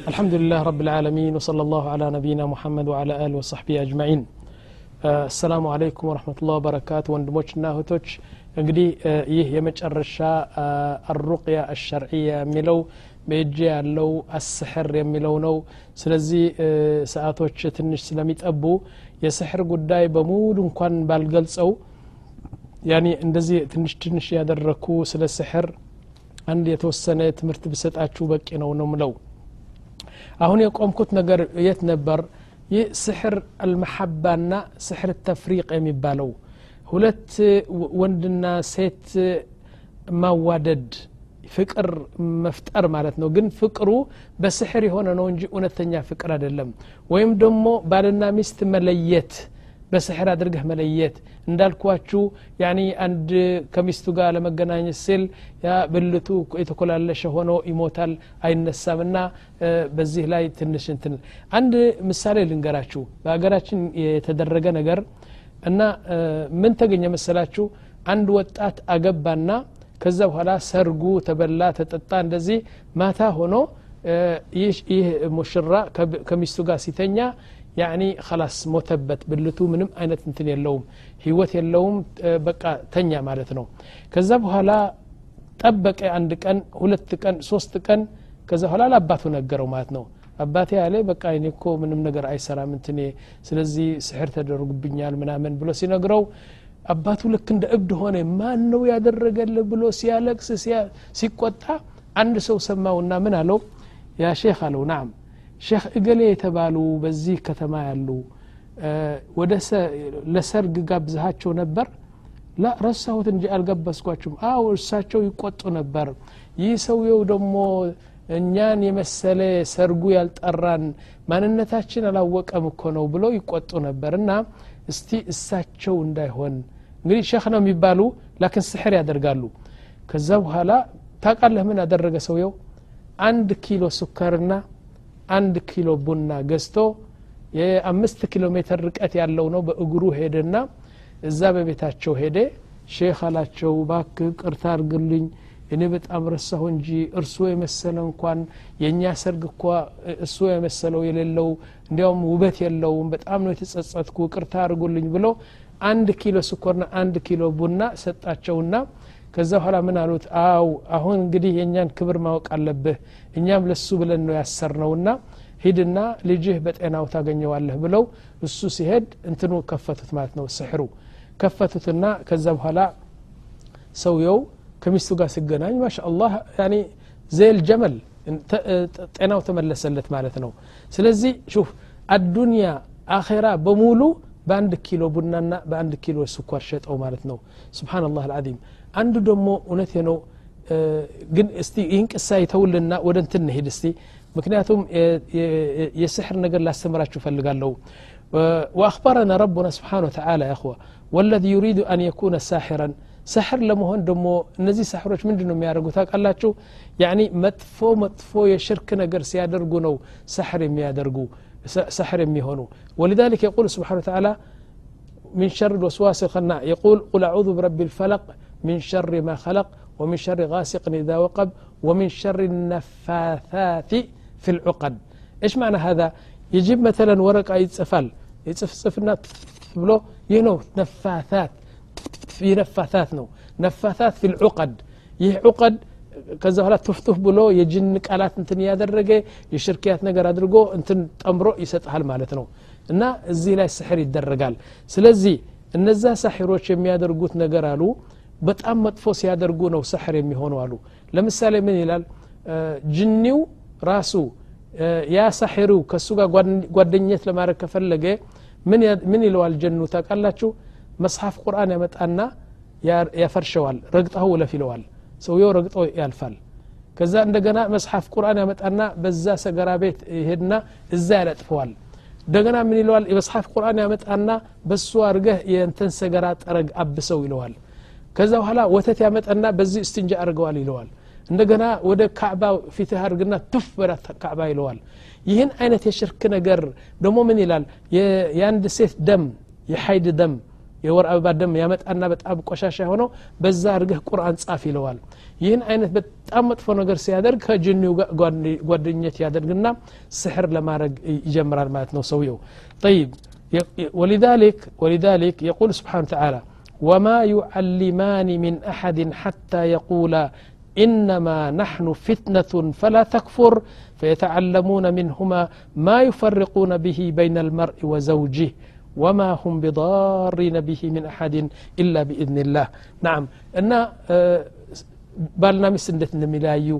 الحمد لله رب العالمين وصلى الله على نبينا محمد وعلى آله وصحبه أجمعين السلام عليكم ورحمة الله وبركاته ወንድሞችና እህቶች እንግዲህ ይህ የመጨረሻ አሩቅያ አሸርዕያ የሚለው በእጅ ያለው አስሕር የሚለው ነው ስለዚህ ሰዓቶች ትንሽ ስለሚጠቡ የስሕር ጉዳይ በሙሉ እንኳን ባልገልጸው ያኒ እንደዚህ ትንሽ ትንሽ ያደረኩ ስለ ስሕር አንድ የተወሰነ ትምህርት ብሰጣችሁ በቂ ነው ነው ምለው አሁን የቆምኩት ነገር የት ነበር ይህ ስሕር አልመሐባና ስሕር ተፍሪቅ የሚባለው ሁለት ወንድና ሴት ማዋደድ ፍቅር መፍጠር ማለት ነው ግን ፍቅሩ በስሕር የሆነ ነው እንጂ እውነተኛ ፍቅር አይደለም ወይም ደግሞ ባልና ሚስት መለየት በስሕር አድርገህ መለየት። እንዳልኳችሁ ያኒ አንድ ከሚስቱ ጋር ለመገናኘት ሲል ብልቱ የተኮላለሸ ሆኖ ይሞታል አይነሳም እና በዚህ ላይ ትንሽ እንትን አንድ ምሳሌ ልንገራችሁ። በሀገራችን የተደረገ ነገር እና ምን ተገኘ መሰላችሁ? አንድ ወጣት አገባና ከዛ በኋላ ሰርጉ ተበላ ተጠጣ እንደዚህ ማታ ሆኖ ይህ ሙሽራ ከሚስቱ ጋር ሲተኛ ያኒ ከላስ ሞተበት ብልቱ ምንም አይነት እንትን የለውም ህይወት የለውም በቃ ተኛ ማለት ነው። ከዛ በኋላ ጠበቀ አንድ ቀን ሁለት ቀን ሶስት ቀን ከዛ በኋላ ለአባቱ ነገረው ማለት ነው። አባቴ ያለ በቃ እኔ እኮ ምንም ነገር አይሰራም እንትኔ ስለዚህ ስሕር ተደርጉብኛል ምናምን ብሎ ሲነግረው አባቱ ልክ እንደ እብድ ሆነ። ማን ነው ያደረገል ብሎ ሲያለቅስ ሲቆጣ አንድ ሰው ሰማውና ምን አለው? ያ ሼክ አለው ናም ሼክ እገሌ የተባሉ በዚህ ከተማ ያሉ ወደ ለሰርግ ጋብዝሃቸው ነበር? ላ ረሳሁት እንጂ አልገበስኳችሁም አው እርሳቸው ይቆጡ ነበር። ይህ ሰውየው ደግሞ እኛን የመሰለ ሰርጉ ያልጠራን ማንነታችን አላወቀም እኮ ነው ብሎ ይቆጡ ነበር። እና እስቲ እሳቸው እንዳይሆን እንግዲህ ሼክ ነው የሚባሉ ላኪን ስሕር ያደርጋሉ። ከዛ በኋላ ታቃለህ ምን ያደረገ ሰውየው? አንድ ኪሎ ሱከርና አንድ ኪሎ ቡና ገዝቶ የአምስት ኪሎ ሜትር ርቀት ያለው ነው። በእግሩ ሄደና እዛ በቤታቸው ሄደ። ሼክ አላቸው ባክ ቅርታ አርግልኝ እኔ በጣም ረሳሁ እንጂ እርሱ የመሰለ እንኳን የእኛ ሰርግ እኳ እሱ የመሰለው የሌለው እንዲያውም ውበት የለውም በጣም ነው የተጸጸትኩ ቅርታ አድርጉልኝ ብሎ አንድ ኪሎ ስኮርና አንድ ኪሎ ቡና ሰጣቸውና ከዛ በኋላ ምን አሉት አው አሁን እንግዲህ የእኛን ክብር ማወቅ አለብህ እኛም ለሱ ብለን ነው ያሰርነውና ሂድና ልጅህ በጤናው ታገኘዋለህ ብለው እሱ ሲሄድ እንትኑ ከፈቱት ማለት ነው ስሕሩ ከፈቱትና ከዛ በኋላ ሰውየው ከሚስቱ ጋር ሲገናኝ ማሻ አላህ ያኒ ዘይል ጀመል ጤናው ተመለሰለት ማለት ነው ስለዚህ ሹፍ አዱንያ አኼራ በሙሉ በአንድ ኪሎ ቡናና በአንድ ኪሎ ስኳር ሸጠው ማለት ነው ስብናላህ አልዓዚም አንዱ ደግሞ እውነት ነው ግን እስቲ ይህን ቅሳ ይተውልና ወደ እንትን እንሄድ እስቲ ምክንያቱም የስሕር ነገር ላስተምራችሁ ፈልጋለሁ وأخبرنا ربنا سبحانه وتعالى يا أخوة والذي يريد أن يكون ساحرا سحر ለመሆን ደግሞ እነዚህ ሳሕሮች ምንድን ነው የሚያደርጉ ታውቃላችሁ ያኒ መጥፎ መጥፎ የሽርክ ነገር ሲያደርጉ ነው ሳሕር የሚያደርጉ سحر የሚሆኑ ولذلك يقول سبحانه وتعالى من شر الوسواس الخناع يقول قل أعوذ برب الفلق من شر ما خلق ومن شر غاسق إذا وقب ومن شر النفاثات في العقد إيش معنى هذا يجيب مثلا ورقة يتصفل يتصفنا بلو ينو نفاثات في نفاثات نو نفاثات في العقد ይህ ዑቀድ ከዛ በኋላ ቱፍቱፍ ብሎ የጅን ቃላት እንትን እያደረገ የሽርክያት ነገር አድርጎ እንትን ጠምሮ ይሰጥሃል ማለት ነው እና እዚህ ላይ ስሕር ይደረጋል ስለዚህ እነዛ ሳሒሮች የሚያደርጉት ነገር አሉ በጣም መጥፎ ሲያደርጉ ነው ሰሕር የሚሆኑ አሉ ለምሳሌ ምን ይላል ጅኒው ራሱ ያ ሳሒሩ ከእሱ ጋር ጓደኘት ለማድረግ ከፈለገ ምን ይለዋል ጀኑ ታውቃላችሁ መጽሐፍ ቁርአን ያመጣና ያፈርሸዋል ረግጠው ውለፍ ይለዋል ሰውየው ረግጦ ያልፋል ከዛ እንደገና መጽሐፍ ቁርአን ያመጣና በዛ ሰገራ ቤት ይሄድና እዛ ያለጥፈዋል እንደገና ምን ይለዋል የመጽሐፍ ቁርአን ያመጣና በሱ አድርገህ የእንተን ሰገራ ጠረግ አብሰው ይለዋል ከዛ በኋላ ወተት ያመጣና በዚህ እስትንጃ አድርገዋል ይለዋል እንደገና ወደ ካዕባ ፊትህ አድርግና ቱፍ በዳ ካዕባ ይለዋል ይህን አይነት የሽርክ ነገር ደግሞ ምን ይላል የአንድ ሴት ደም የሀይድ ደም የወር አበባ ደም ያመጣና በጣም ቆሻሻ የሆነው በዛ አድርገህ ቁርአን ጻፍ ይለዋል ይህን አይነት በጣም መጥፎ ነገር ሲያደርግ ከጅኒው ጓደኘት ያደርግና ስሕር ለማድረግ ይጀምራል ማለት ነው ሰውየው طيب ولذلك ولذلك يقول سبحانه وتعالى وما يعلمان من أحد حتى يقولا إنما نحن فتنة فلا تكفر فيتعلمون منهما ما يفرقون به بين المرء وزوجه وما هم بضارين به من أحد إلا بإذن الله نعم أن ባልና ሚስት እንዴት እንደሚለያዩ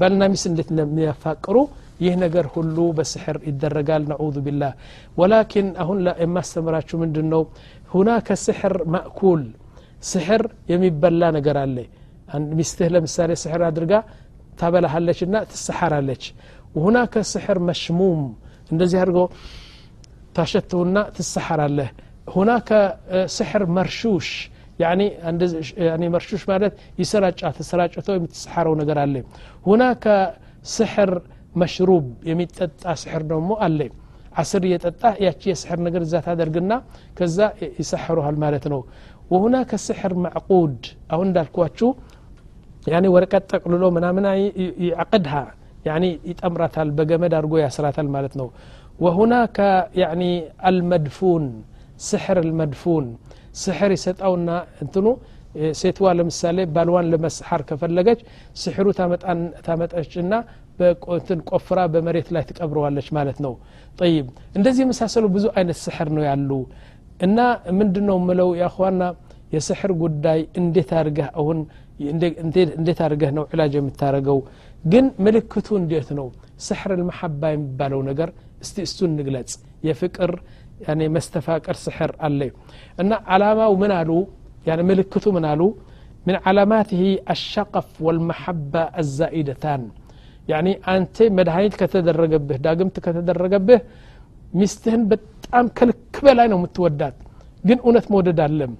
ባልና ሚስት እንዴት እንደሚያፋቅሩ ይህ ነገር ሁሉ በስሕር ይደረጋል ነዑዙ ቢላህ ወላኪን አሁን የማስተምራችሁ ምንድን ነው ሁናከ ስሕር ማእኩል ስሕር የሚበላ ነገር አለ ሚስትህ ለምሳሌ ስሕር አድርጋ ታበላሃለች እና ትሰሓራለች ሁናከ ስሕር መሽሙም እንደዚህ አድርጎ ታሸትውና ትሰሓራለህ ሁናከ ስሕር መርሹሽ ያኒ መርሹሽ ማለት ይሰራጫ ተሰራጭቶ የምትሰሓረው ነገር አለ ሁናከ ስሕር መሽሩብ የሚጠጣ ስሕር ደግሞ አለ አስር እየጠጣ ያቺ የስሕር ነገር እዛ ታደርግና ከዛ ይሰሕሩሃል ማለት ነው ወሁናከ ስሕር ማዕቁድ አሁን እንዳልኳችሁ ያኒ ወረቀት ጠቅልሎ ምናምን ይዕቅድሃ ያኒ ይጠምራታል በገመድ አድርጎ ያስራታል ማለት ነው ወሁናከ ያኒ አልመድፉን ስሕር አልመድፉን ስሕር ይሰጣውና እንትኑ ሴትዋ ለምሳሌ ባልዋን ለመስሓር ከፈለገች ስሕሩ ታመጠችና በንትን ቆፍራ በመሬት ላይ ትቀብረዋለች ማለት ነው ጠይብ እንደዚህ የመሳሰሉ ብዙ አይነት ስሕር ነው ያሉ እና ምንድን ነው ምለው ያኸዋና የስሕር ጉዳይ እንዴት አድርገህ አሁን እንዴት አድርገህ ነው ዕላጅ የምታደረገው ግን ምልክቱ እንዴት ነው ስሕር ልመሐባ የሚባለው ነገር እስቲ እሱን እንግለጽ የፍቅር መስተፋቀር ስሕር አለ እና ዓላማው ምን አሉ ምልክቱ ምን አሉ من علاماته الشقف والمحبة الزائدتان يعني ያኒ አንተ መድኃኒት ከተደረገብህ ዳግምት ከተደረገብህ ሚስትህን በጣም ከልክ በላይ ነው የምትወዳት ግን እውነት መውደድ አለም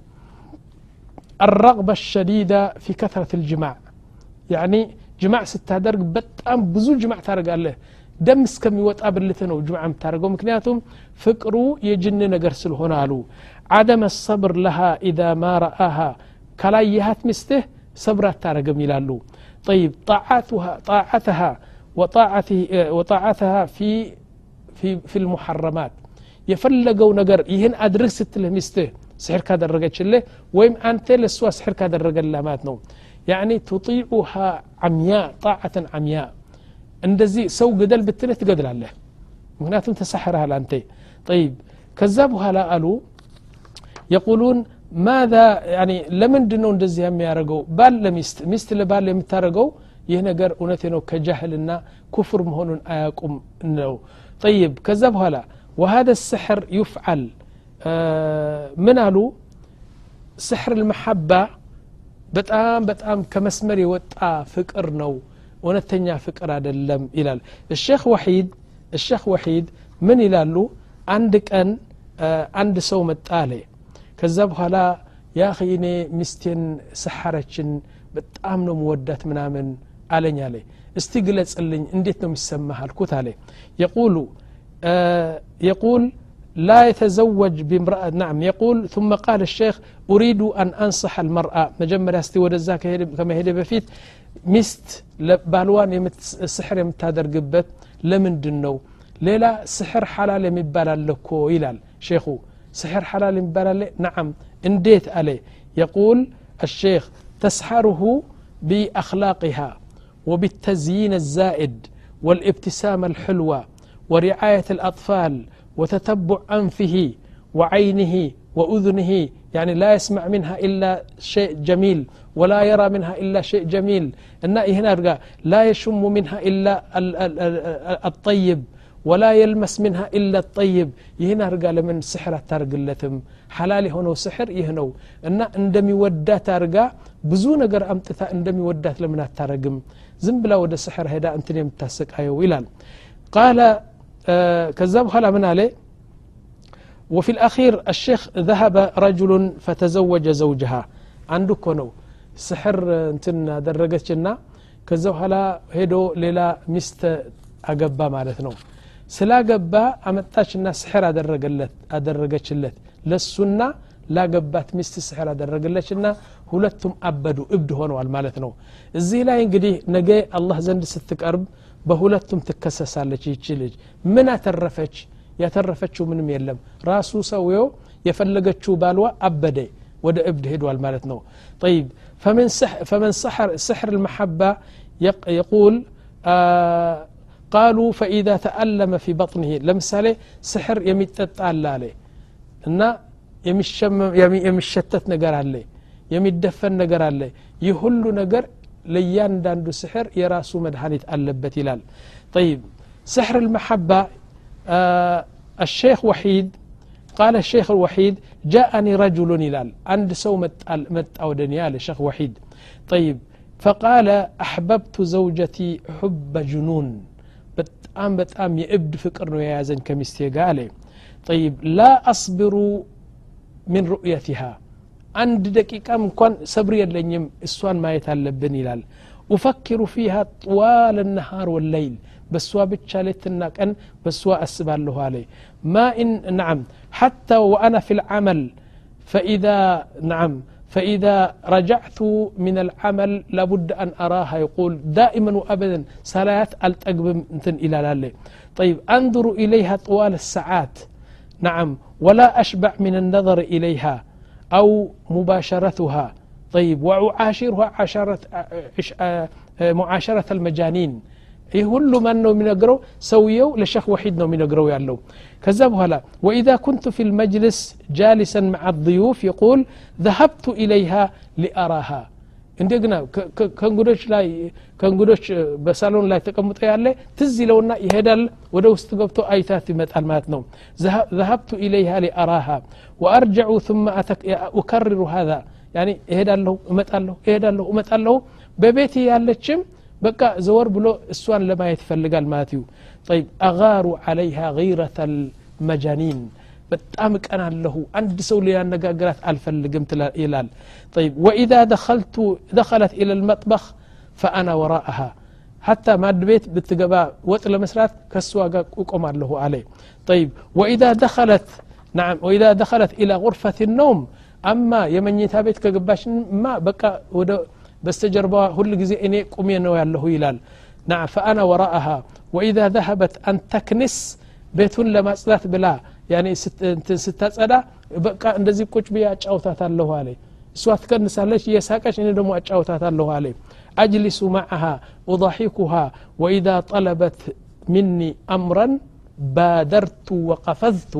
الرغبة الشديدة في كثرة الجماع. يعني جماع ستة درج بتأم بزوج جماع تارق له دمس كم يوت أبلتنا وجماع متارقوا مكنياتهم فكروا يجن نجرسل هنا عدم الصبر لها إذا ما رآها. كلا يهات مسته صبرت تارق ميلالو طيب طاعتها طاعتها وطاعته وطاعتها في في في المحرمات የፈለገው ነገር ይህን አድርግ ስትልህ ሚስትህ ስሕር ካደረገችልህ ወይም አንተ ለእሷ ስሕር ካደረገላ ማለት ነው ያኒ ቱጢዑሃ ዓምያ ጣዓተን ዓምያ እንደዚህ ሰው ግደል ብትልህ ትገድላለህ ምክንያቱም ተሳሕረሃል አንተ ጠይብ ከዛ በኋላ አሉ የቁሉን ማዛ ለምንድን ነው እንደዚህ የሚያደርገው ባል ለሚስት ሚስት ለባል የምታደርገው ይህ ነገር እውነቴ ነው ከጃህልና ኩፍር መሆኑን አያቁም ነው طيب ከዛ በኋላ وهذا السحر يفعل ምን አሉ ስሕር المحبة በጣም በጣም ከመስመር የወጣ ፍቅር ነው እውነተኛ ፍቅር አይደለም ይላል الشيخ وحيد الشيخ وحيد ምን ይላሉ አንድ ቀን አንድ ሰው መጣ አለ ከዛ በኋላ ያ እኔ ሚስቴን ሰሐረችን በጣም ነው መወዳት ምናምን አለኝ አለ እስቲ ግለጽልኝ እንዴት ነው የሚሰማህ አልኩት አለ የቁሉ يقول لا يتزوج بامرأة نعم يقول ثم قال الشيخ أريد أن أنصح المرأة مجمع استي ودزا كما هيدي بفيت ሚስት ባልዋን ስሕር የምታደርግበት ለምንድን ነው ሌላ ስሕር ሓላል የሚባል አለ እኮ ይላል ሼኹ ስሕር ሓላል የሚባል አለ ነዓም እንዴት አለ የቁል الشيخ تسحره بأخلاقها وبالتزيين الزائد والابتسامة الحلوة ورعاية الأطفال وتتبع أنفه وعينه وأذنه يعني لا يسمع منها إلا شيء جميل ولا يرى منها إلا شيء جميل إن هنا لا يشم منها إلا الطيب ولا يلمس منها إلا الطيب يهنا رقا لمن سحر تارقلتم حلالي هنا سحر يهنو إن عندما ودات تارقا بزو نقر أمتثا عندما ودات لمن تارقم زنبلا ود سحر هدا أنتني متاسك أيو إلال قال آه كذاب خلا من عليه وفي الأخير الشيخ ذهب رجل فتزوج زوجها عنده كونو سحر እንትን አደረገችና ከዛ በኋላ ሄዶ ሌላ ሚስት አገባ ማለት ነው ስላገባ አመጣችና ስሕር አደረገችለት ለሱና ላገባት ሚስት ስሕር አደረገለች ና ሁለቱም አበዱ እብድ ሆነዋል ማለት ነው እዚህ ላይ እንግዲህ ነገ አላህ ዘንድ ስትቀርብ በሁለቱም ትከሰሳለች ይቺ ልጅ ምን አተረፈች ያተረፈችው ምንም የለም ራሱ ሰውየው የፈለገችው ባልዋ አበደ ወደ እብድ ሄዷል ማለት ነው طيب فمن سحر, فمن سحر سحر المحبة يقول آه قالوا فإذا تألم في بطنه لمثال سحر يمتت على እና የሚሸተት ነገር አለ የሚደፈን ነገር አለ ይህ ሁሉ ነገር ለእያንዳንዱ ስሕር የራሱ መድኃኒት አለበት ይላል طيب سحر المحبة آه الشيخ وحيد قال الشيخ الوحيد جاءني رجل يلال عند سو مت أو دنيال الشيخ وحيد طيب فقال أحببت زوجتي حب جنون بتأم بتأم يبد فكر يا زن كمستي قال طيب لا أصبر من رؤيتها عند دقيقة مكان صبر يلنيم السوان ما يتعلبن يلال أفكر فيها طوال النهار والليل بسوا بتشالتنا كان بسوا أسبال له عليه ما إن نعم حتى وأنا في العمل فإذا نعم فإذا رجعت من العمل لابد أن أراها. يقول دائما وأبدا صلاة ألتقب إلى لالي. طيب أنظر إليها طوال الساعات. نعم ولا أشبع من النظر إليها أو مباشرتها. طيب وأعاشرها عشرة معاشرة المجانين. ይህ ሁሉ ማን ነው የሚነግረው ሰውየው ለሸክ ወሒድ ነው የሚነግረው ያለው ከዛ በኋላ ወኢዛ ኩንቱ ፊ ልመጅልስ ጃሊሰን መዓ ضዩፍ ይቁል ዘሀብቱ ኢለይሃ ሊአራሃ እንደገና ከእንግዶች ላይ ከእንግዶች በሳሎን ላይ ተቀምጦ ያለ ትዝ ይለውና ይሄዳል ወደ ውስጥ ገብቶ አይታት ይመጣል ማለት ነው ዘሀብቱ ኢለይሃ ሊአራሃ ወአርጀዑ ثم أكرر هذا يعني እሄዳለሁ እመጣለሁ እሄዳለሁ እመጣለሁ በቤት ያለችም በቃ ዘወር ብሎ እሷን ለማየት ይፈልጋል ማለት ዩ طيب أغار عليها غيرة المجانين በጣም እቀናለሁ አንድ ሰው ሊያነጋግራት አልፈልግም ይላል طيب وإذا دخلت دخلت إلى المطبخ فأنا وراءها حتى ማድ ቤት ብትገባ ወጥ ለመስራት ከእሷ ጋር እቆማለሁ አለ طيب وإذا دخلت نعم وإذا دخلت إلى غرفة النوم أما የመኝታ ቤት ከገባሽ ማ በቃ በስተጀርባ ሁል ጊዜ እኔ ቁሜ ነው ያለሁ ይላል ና ፈአና ወራአሃ ወኢዛ ዘሀበት አንተክንስ ቤቱን ለማጽዳት ብላ ያኔ ስታጸዳ በቃ እንደዚህ ቁጭ ብዬ አጫውታታለሁ አለ እሷ ትከንሳለች እየሳቀች እኔ ደግሞ አጫውታታለሁ አለ አጅሊሱ ማዓሃ ኡضሒኩሃ ወኢዛ ጠለበት ሚኒ አምረን ባደርቱ ወቀፈዝቱ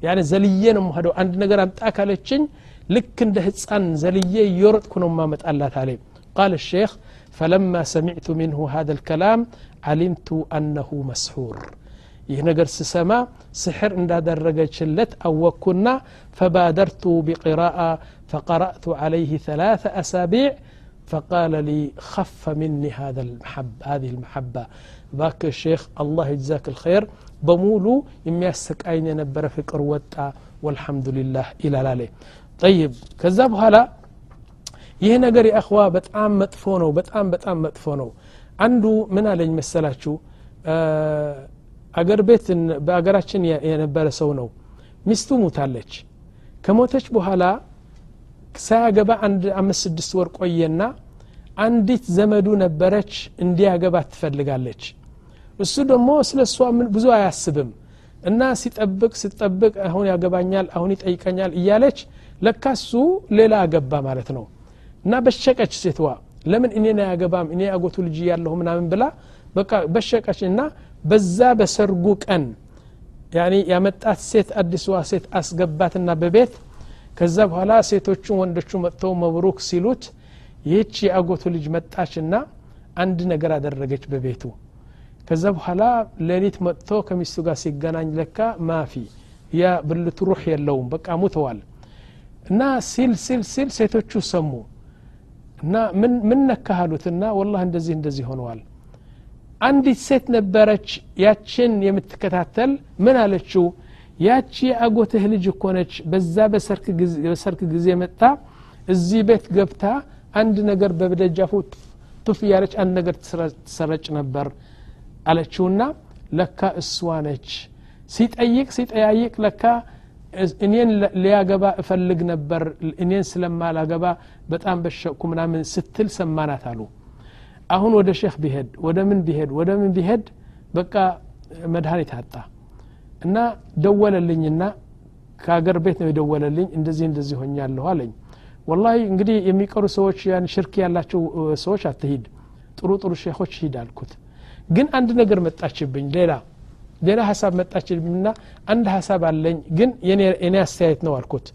ያኔ ዘልዬ ነው የምሄደው አንድ ነገር አምጣ ካለችኝ ልክ እንደ ህፃን ዘልዬ እየወረጥኩ ነው ማመጣላት አለ قال الشيخ فلما سمعت منه هذا الكلام علمت أنه مسحور ይህ ነገር ስሰማ ስሕር እንዳደረገችለት አወቅኩና ፈባደርቱ ቢቅራአ ፈቀረእቱ عليه ثلاث أسابيع فقال لي خف مني هذا المحب هذه المحبة باك الشيخ الله يجزاك الخير بمولو يمياسك أين ينبر فكر وطا والحمد لله إلى لاله طيب كذاب هلا ይህ ነገር የአኽዋ በጣም መጥፎ ነው በጣም በጣም መጥፎ ነው። አንዱ ምን አለኝ መሰላችሁ? አገር ቤት በአገራችን የነበረ ሰው ነው። ሚስቱ ሙታለች ከሞተች በኋላ ሳያገባ አንድ አምስት ስድስት ወር ቆየና አንዲት ዘመዱ ነበረች እንዲያገባት ትፈልጋለች። እሱ ደግሞ ስለ እሷ ብዙ አያስብም። እና ሲጠብቅ ሲጠብቅ አሁን ያገባኛል አሁን ይጠይቀኛል እያለች ለካ እሱ ሌላ አገባ ማለት ነው እና በሸቀች ሴትዋ ለምን እኔን አያገባም እኔ አጎቱ ልጅ ያለሁ ምናምን ብላ በቃ በሸቀች እና በዛ በሰርጉ ቀን ያመጣት ሴት አዲስዋ ሴት አስገባትና በቤት። ከዛ በኋላ ሴቶቹ ወንዶቹ መጥተው መብሩክ ሲሉት ይህች የአጎቱ ልጅ መጣችና አንድ ነገር አደረገች በቤቱ። ከዛ በኋላ ሌሊት መጥቶ ከሚስቱ ጋር ሲገናኝ ለካ ማፊ ያ ብልቱ ሩህ የለውም በቃ ሙተዋል። እና ሲል ሲል ሲል ሴቶቹ ሰሙ እና ምን ነካሃሉትና ወላህ እንደዚህ እንደዚህ ሆነዋል አንዲት ሴት ነበረች ያችን የምትከታተል ምን አለችው ያቺ የአጎትህ ልጅ እኮ ነች በዛ በሰርክ ጊዜ መጣ እዚህ ቤት ገብታ አንድ ነገር በደጃፉ ቱፍ እያለች አንድ ነገር ትሰረጭ ነበር አለችውና ለካ እሷ ነች ሲጠይቅ ሲጠያይቅ ለካ እኔን ሊያገባ እፈልግ ነበር እኔን ስለማላገባ በጣም በሸቅኩ ምናምን ስትል ሰማናት አሉ። አሁን ወደ ሼክ ቢሄድ ወደ ምን ቢሄድ ወደ ምን ቢሄድ በቃ መድኃኒት አጣ እና ደወለልኝና ከሀገር ቤት ነው የደወለልኝ እንደዚህ እንደዚህ ሆኛለሁ አለኝ። ወላሂ እንግዲህ የሚቀሩ ሰዎች ያን ሽርክ ያላቸው ሰዎች አትሂድ ጥሩ ጥሩ ሼኮች ሂድ አልኩት። ግን አንድ ነገር መጣችብኝ ሌላ ሌላ ሀሳብ መጣችብኝና አንድ ሀሳብ አለኝ ግን የኔ አስተያየት ነው አልኩት።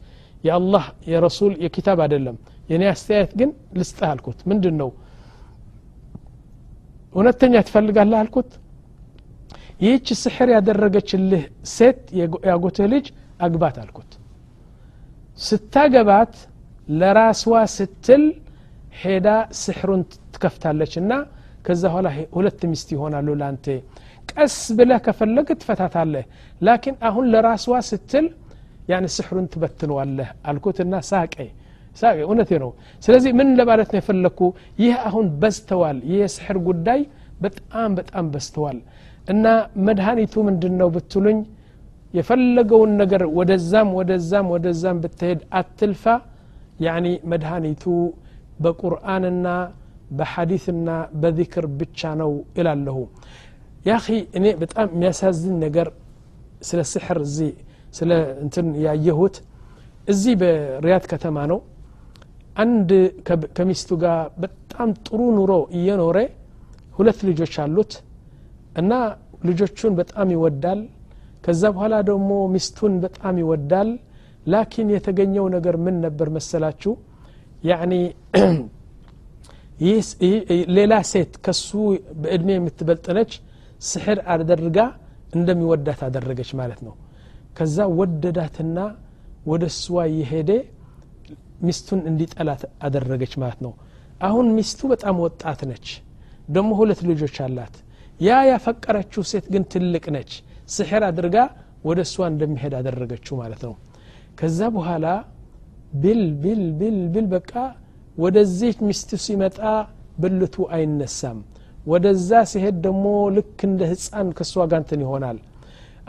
የአላህ የረሱል የኪታብ አይደለም የኔ አስተያየት ግን ልስጥህ አልኩት። ምንድን ነው እውነተኛ ትፈልጋለህ አልኩት። ይህች ስሕር ያደረገችልህ ሴት ያጎትህ ልጅ አግባት አልኩት። ስታገባት ለራስዋ ስትል ሄዳ ስሕሩን ትከፍታለች እና ከዛ ኋላ ሁለት ሚስት ይሆናሉ ለአንተ ቀስ ብለህ ከፈለግ ትፈታታለህ ላኪን አሁን ለራስዋ ስትል ያን ስሕሩን ትበትነዋለህ አልኩትና ሳቄ ሳቄ እውነቴ ነው ስለዚህ ምን ለማለት ነው የፈለግኩ ይህ አሁን በዝተዋል ይህ የስሕር ጉዳይ በጣም በጣም በዝተዋል እና መድኃኒቱ ምንድን ነው ብትሉኝ የፈለገውን ነገር ወደዛም ወደዛም ወደዛም ብትሄድ አትልፋ ያኒ መድኃኒቱ በቁርአንና በሐዲትና በዚክር ብቻ ነው እላለሁ ያኺ እኔ በጣም የሚያሳዝን ነገር ስለ ስሕር እዚህ ስለ እንትን ያየሁት እዚህ በሪያድ ከተማ ነው አንድ ከሚስቱ ጋር በጣም ጥሩ ኑሮ እየኖረ ሁለት ልጆች አሉት እና ልጆቹን በጣም ይወዳል ከዛ በኋላ ደግሞ ሚስቱን በጣም ይወዳል ላኪን የተገኘው ነገር ምን ነበር መሰላችሁ ያኒ ሌላ ሴት ከሱ በእድሜ የምትበልጥነች ስሕር አደርጋ እንደሚወዳት አደረገች ማለት ነው። ከዛ ወደዳትና ወደ እሷ እየሄደ ሚስቱን እንዲጠላት አደረገች ማለት ነው። አሁን ሚስቱ በጣም ወጣት ነች ደግሞ ሁለት ልጆች አላት። ያ ያፈቀረችው ሴት ግን ትልቅ ነች። ስሕር አድርጋ ወደ እሷ እንደሚሄድ አደረገችው ማለት ነው። ከዛ በኋላ ቢል ቢል ቢል ቢል በቃ ወደዚህ ሚስቱ ሲመጣ ብልቱ አይነሳም ወደዛ ሲሄድ ደግሞ ልክ እንደ ህፃን ከእሷ ጋር ይሆናል።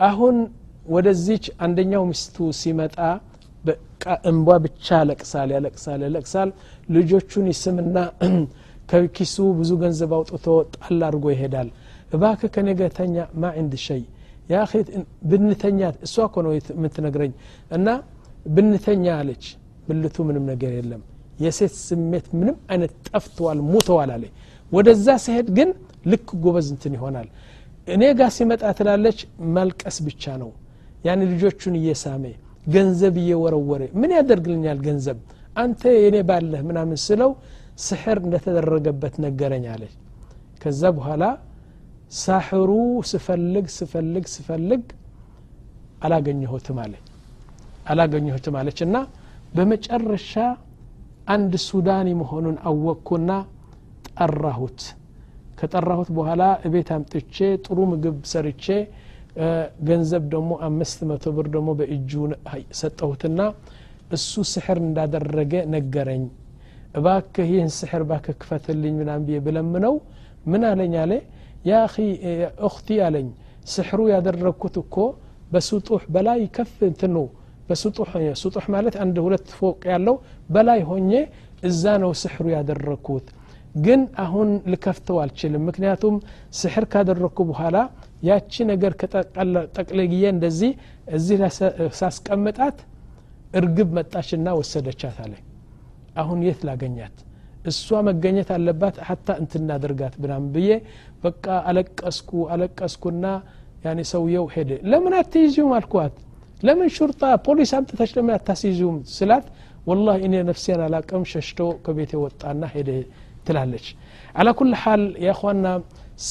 አሁን ወደዚች አንደኛው ሚስቱ ሲመጣ በቃ እንቧ ብቻ ያለቅሳል ያለቅሳል ያለቅሳል። ልጆቹን ይስምና ከኪሱ ብዙ ገንዘብ አውጥቶ ጣል አድርጎ ይሄዳል። እባክ ከነገተኛ ማ ዕንድ ሸይ? ያ ብንተኛ እሷ እኮ ነው የምትነግረኝ። እና ብንተኛ አለች። ብልቱ ምንም ነገር የለም። የሴት ስሜት ምንም አይነት ጠፍተዋል ሙተዋል አለ ወደዛ ሲሄድ ግን ልክ ጎበዝ እንትን ይሆናል። እኔ ጋር ሲመጣ ትላለች ማልቀስ ብቻ ነው። ያን ልጆቹን እየሳመ ገንዘብ እየወረወረ ምን ያደርግልኛል ገንዘብ? አንተ የኔ ባለህ ምናምን ስለው ስሕር እንደተደረገበት ነገረኝ አለች። ከዛ በኋላ ሳሕሩ ስፈልግ ስፈልግ ስፈልግ አላገኘሁትም አለ አላገኘሁትም አለች እና በመጨረሻ አንድ ሱዳኒ መሆኑን አወቅኩና ጠራሁት ከጠራሁት በኋላ እቤት አምጥቼ ጥሩ ምግብ ሰርቼ ገንዘብ ደግሞ አምስት መቶ ብር ደግሞ በእጁ ሰጠሁትና እሱ ስሕር እንዳደረገ ነገረኝ እባክህ ይህን ስሕር ባክህ ክፈትልኝ ምናም ብዬ ብለምነው ምን አለኝ አለ ያ ኺ እኽቲ አለኝ ስሕሩ ያደረግኩት እኮ በስጡሕ በላይ ከፍ እንትን ነው በስጡሕ ስጡሕ ማለት አንድ ሁለት ፎቅ ያለው በላይ ሆኜ እዛ ነው ስሕሩ ያደረግኩት ግን አሁን ልከፍተው አልችልም ምክንያቱም ስሕር ካደረግኩ በኋላ ያቺ ነገር ከጠቅልዬ እንደዚህ እዚህ ሳስቀምጣት እርግብ መጣችና ወሰደቻት አለ አሁን የት ላገኛት እሷ መገኘት አለባት ሀታ እንትናደርጋት ብናም ብዬ በቃ አለቀስኩ አለቀስኩና ያኔ ሰውየው ሄደ ለምን አትይዙም አልኳት ለምን ሹርጣ ፖሊስ አምጥተች ለምን አታስይዙም ስላት ወላሂ እኔ ነፍሴን አላቀም ሸሽቶ ከቤት ወጣና ሄደ ትላለች አላ ኩል ሓል የእኳና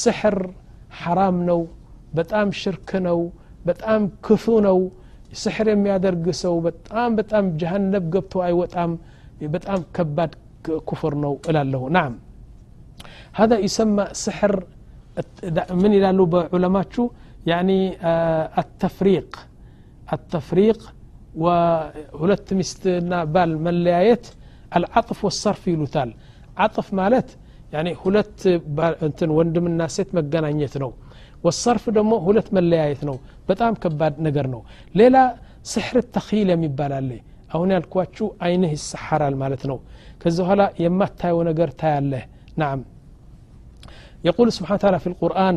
ስሕር ሐራም ነው በጣም ሽርክ ነው በጣም ክፉ ነው ስሕር የሚያደርግ ሰው በጣም በጣም ጀሃነብ ገብቶ አይወጣም በጣም ከባድ كفر نو إلى له نعم هذا يسمى سحر من إلى له بعلماء شو يعني آه التفريق التفريق وهلت مستنا بال مليايت العطف والصرف يلوتال عطف مالت يعني هلت انتن وندم الناس مجانيت نو والصرف دمو هلت مليايت نو بتام كباد نجر نو ليلا ስሕር ተኺል የሚባል አለ አሁን ያልኳችሁ አይንህ ይሰሐራል ማለት ነው ከዚ በኋላ የማታየው ነገር ታያለህ ናም يقول سبحانه وتعالى في القرآن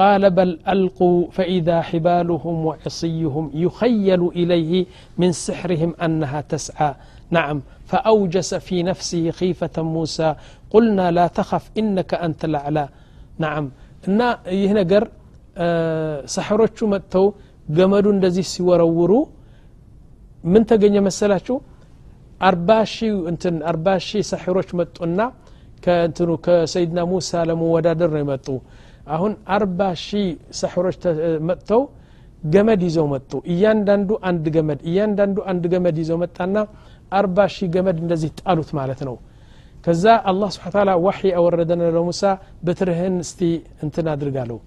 قال بل ألقوا فإذا حبالهم وعصيهم يخيل إليه من سحرهم أنها تسعى نعم فأوجس في نفسه خيفة موسى قلنا لا تخف إنك أنت الأعلى نعم እና ይህ ነገር ሰሕሮቹ መጥተው ገመዱ እንደዚህ ሲወረውሩ ምን ተገኘ መሰላችሁ አርባ ሺህ እንትን አርባ ሺህ ሰሕሮች መጡና ከእንትኑ ከሰይድና ሙሳ ለመወዳደር ነው የመጡ አሁን አርባ ሺህ ሰሕሮች መጥተው ገመድ ይዘው መጡ እያንዳንዱ አንድ ገመድ እያንዳንዱ አንድ ገመድ ይዘው መጣና አርባ ሺህ ገመድ እንደዚህ ጣሉት ማለት ነው ከዛ አላህ ስብሓ ታላ ዋሒ አወረደነ ለሙሳ በትርህን እስቲ እንትን አድርጋለሁ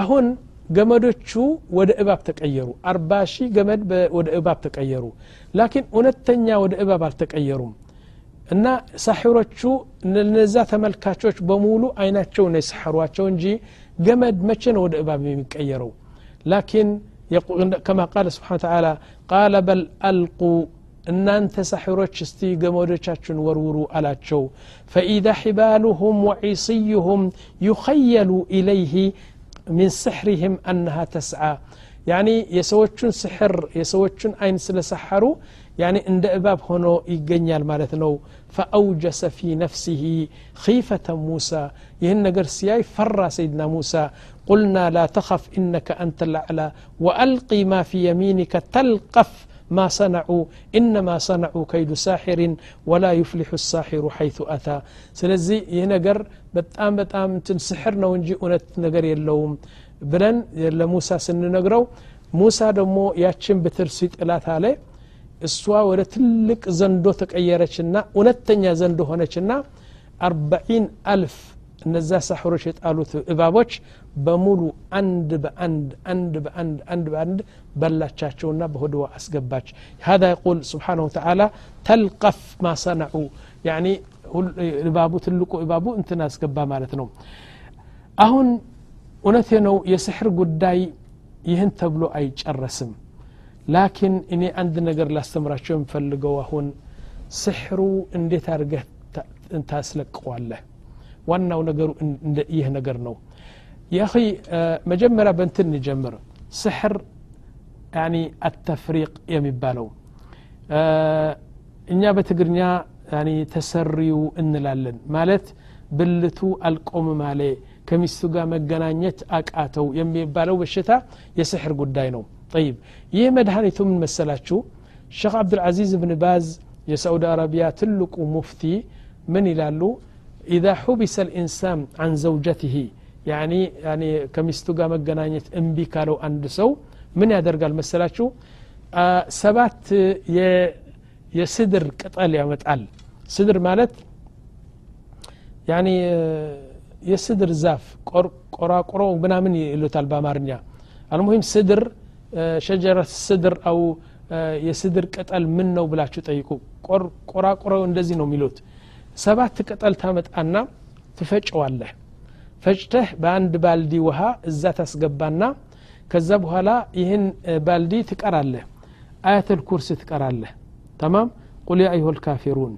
አሁን ገመዶቹ ወደ እባብ ተቀየሩ አርባ ሺህ ገመድ ወደ እባብ ተቀየሩ ላኪን እውነተኛ ወደ እባብ አልተቀየሩም እና ሳሒሮቹ እነዛ ተመልካቾች በሙሉ አይናቸው ነው የሰሐሯቸው እንጂ ገመድ መቼ ነው ወደ እባብ የሚቀየረው ላኪን ከማ ቃለ ስብሓን ተዓላ ቃለ በል አልቁ እናንተ ሳሒሮች እስቲ ገመዶቻችሁን ወርውሩ አላቸው ፈኢዛ ሒባሉሁም ወዒስዩሁም ዩኸየሉ ኢለይህ ሚን ስሕሪህም አነሃ ተስዓ ያኒ የሰዎቹን ስሕር የሰዎቹን አይን ስለሰሐሩ ያኒ እንደ እባብ ሆኖ ይገኛል ማለት ነው ፈአውጀሰ ፊ ነፍሲህ ኺፈተ ሙሳ ይህን ነገር ሲያይ ፈራ ሰይድና ሙሳ ቁልና ላ ተኸፍ ኢነከ አንተ ልአዕላ ወአልቂ ማ ፊ የሚኒከ ተልቀፍ ما صنعوا إنما صنعوا كيد ساحر ولا يفلح الساحر حيث أتى سلزي ينقر بتام بتام سحر نونجي أنت نقر يلوم بلن لموسى سن نقرو موسى دمو ياتشن بترسيت إلات عليه እሷ ወደ ትልቅ ዘንዶ ተቀየረችና እውነተኛ ዘንዶ ሆነችና አርባዒን አልፍ እነዛ ሳሕሮች የጣሉት እባቦች በሙሉ አንድ በአንድ አንድ በአንድ አንድ በአንድ በላቻቸውና በሆድዋ አስገባች هذا يقول سبحانه وتعالى تلقف ما صنعوا يعني እባቡ ትልቁ እባቡ እንትን አስገባ ማለት ነው አሁን እውነቴ ነው የስሕር ጉዳይ ይህን ተብሎ አይጨረስም ላኪን እኔ አንድ ነገር ላስተምራቸው የምፈልገው አሁን ስሕሩ እንዴት አድርገህ ታስለቅዋለህ ዋናው ነገሩ ይህ ነገር ነው የኺ መጀመሪያ በንትን እንጀምር ስሕር ያኒ አተፍሪቅ የሚባለው እኛ በትግርኛ ያኒ ተሰሪው እንላለን ማለት ብልቱ አልቆም ማለ ከሚስቱ ጋር መገናኘት አቃተው የሚባለው በሽታ የስሕር ጉዳይ ነው طيب ይህ መድኃኒቱ ምን መሰላችሁ ሼክ አብዱልዓዚዝ ብን ባዝ የሳዑዲ አረቢያ ትልቁ ሙፍቲ ምን ይላሉ ኢዛ ሁቢሰ ልኢንሳን አን ዘውጀትህ ከሚስቱ ጋር መገናኘት እምቢ ካለው አንድ ሰው ምን ያደርጋል መሰላችሁ? ሰባት የስድር ቅጠል ያመጣል። ስድር ማለት የስድር ዛፍ ቆራቁሮ ምናምን ይሉታል በአማርኛ። አልሙሂም ስድር ሸጀረት ስድር አው የስድር ቅጠል ምን ነው ብላችሁ ጠይቁ። ቆራቁረው እንደዚህ ነው የሚሉት። ሰባት ቅጠል ታመጣና ትፈጨዋለህ ፈጭተህ በአንድ ባልዲ ውሃ እዛ ታስገባና ከዛ በኋላ ይህን ባልዲ ትቀራለህ አያተል ኩርስ ትቀራለህ ተማም ቁል ያ አዩሃ ልካፊሩን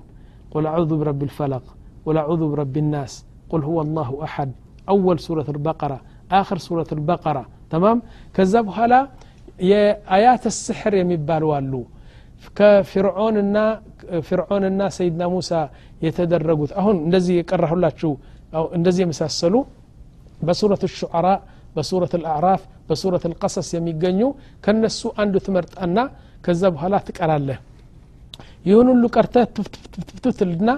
ቁል አዑዙ ብረቢ ልፈለቅ ቁል አዑዙ ብረቢ ናስ ቁል ሁወ አላሁ አሐድ አወል ሱረት ልበቀራ አክር ሱረት ልበቀራ ተማም ከዛ በኋላ የአያት ስሕር የሚባሉ አሉ ከፊርዖንና ፊርዖንና ሰይድና ሙሳ የተደረጉት አሁን እንደዚህ የቀራሁላችሁ እንደዚህ የመሳሰሉ በሱረት ሹዓራ በሱረት አልአዕራፍ በሱረት አልቀሰስ የሚገኙ ከነሱ አንዱ ትመርጣና ከዛ በኋላ ትቀራለህ ይህን ሁሉ ቀርተህ ትፍትፍትልና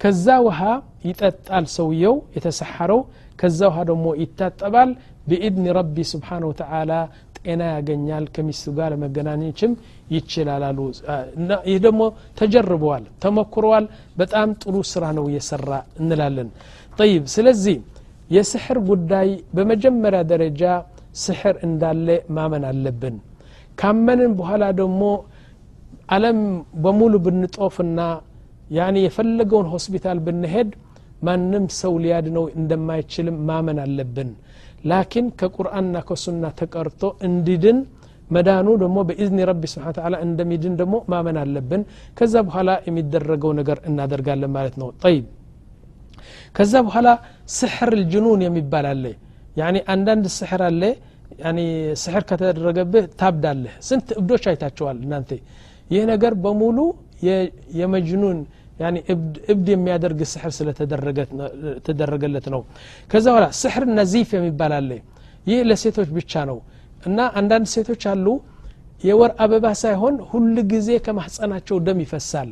ከዛ ውሃ ይጠጣል ሰውየው የተሰሐረው ከዛ ውሃ ደግሞ ይታጠባል ብኢድኒ ረቢ ስብሓን ወተዓላ ጤና ያገኛል ከሚስቱ ጋር ለመገናኘችም ይችላል አሉ። ይህ ደግሞ ተጀርበዋል ተሞክረዋል። በጣም ጥሩ ስራ ነው እየሰራ እንላለን። ጠይብ ስለዚህ የስሕር ጉዳይ በመጀመሪያ ደረጃ ስሕር እንዳለ ማመን አለብን። ካመንን በኋላ ደግሞ አለም በሙሉ ብንጦፍና ያኒ የፈለገውን ሆስፒታል ብንሄድ ማንም ሰው ሊያድነው እንደማይችልም ማመን አለብን ላኪን ከቁርአንና ከሱና ተቀርቶ እንዲድን መዳኑ ደግሞ በኢዝኒ ረቢ ስብሓን ተዓላ እንደሚድን ደግሞ ማመን አለብን። ከዛ በኋላ የሚደረገው ነገር እናደርጋለን ማለት ነው። ጠይብ። ከዛ በኋላ ስሕር ልጅኑን የሚባል አለ። አንዳንድ ስሕር አለ። ያኒ ስሕር ከተደረገብህ ታብዳለህ። ስንት እብዶች አይታቸዋል እናንተ። ይህ ነገር በሙሉ የመጅኑን እብድ የሚያደርግ ስሕር ስለተደረገለት ነው ከዛ በኋላ ስሕር ነዚፍ የሚባል አለ ይህ ለሴቶች ብቻ ነው እና አንዳንድ ሴቶች አሉ የወር አበባ ሳይሆን ሁል ጊዜ ከማህፀናቸው ደም ይፈሳል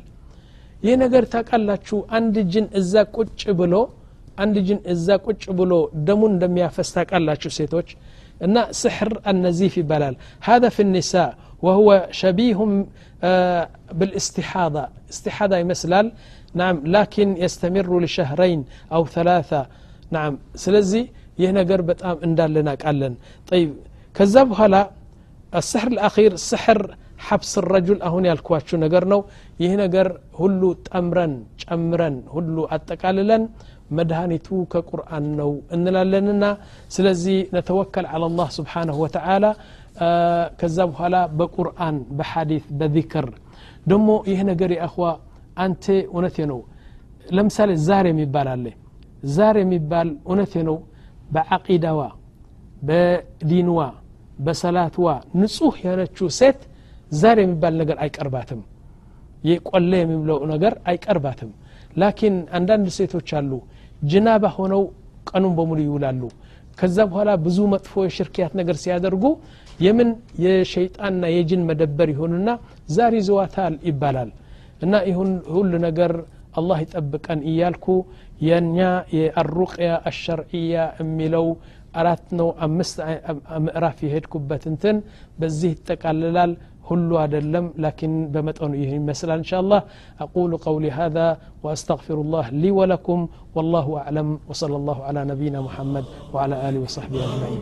ይህ ነገር ታውቃላችሁ አንድ ጅን እዛ ቁጭ ብሎ አንድ ጅን እዛ ቁጭ ብሎ ደሙን እንደሚያፈስ ታውቃላችሁ ሴቶች እና ስሕር አነዚፍ ይባላል هذا في النساء وهو شبيه بالاستحاضة استحاضة يمثلال نعم لكن يستمر لشهرين أو ثلاثة نعم سلزي يهنا قربت أم اندالنا قالن طيب كذا بهلا السحر الأخير سحر حبس الرجل أهون يالكواتشو نقر نو ይህ ነገር ሁሉ ጠምረን ጨምረን ሁሉ አጠቃልለን መድኃኒቱ ከቁርአን ነው እንላለንና ስለዚህ ነተወከል አላ ላህ ስብሓንሁ ወተዓላ ከዛ በኋላ በቁርአን በሐዲት በዚክር። ደሞ ይህ ነገር የአኽዋ አንተ እውነቴ ነው። ለምሳሌ ዛር የሚባል አለ። ዛር የሚባል እውነቴ ነው። በዓቂዳዋ በዲንዋ በሰላትዋ ንጹህ የሆነችው ሴት ዛር የሚባል ነገር አይቀርባትም። የቆለ የሚብለው ነገር አይቀርባትም። ላኪን አንዳንድ ሴቶች አሉ ጅናባ ሆነው ቀኑን በሙሉ ይውላሉ። ከዛ በኋላ ብዙ መጥፎ የሽርክያት ነገር ሲያደርጉ የምን የሸይጣንና የጅን መደበር ይሆንና ዛር ይዘዋታል ይባላል እና ይሁን ሁሉ ነገር አላህ ይጠብቀን እያልኩ የኛ የአሩቅያ አሸርዕያ የሚለው አራት ነው አምስት ምዕራፍ የሄድኩበት እንትን በዚህ ይጠቃልላል ሁሉ አይደለም ላኪን በመጠኑ ይህ ይመስላል እንሻ አላህ አቁሉ ቀውሊ هذا وأستغفر الله لي ولكم والله أعلم وصلى الله على نبينا محمد وعلى آله وصحبه أجمعين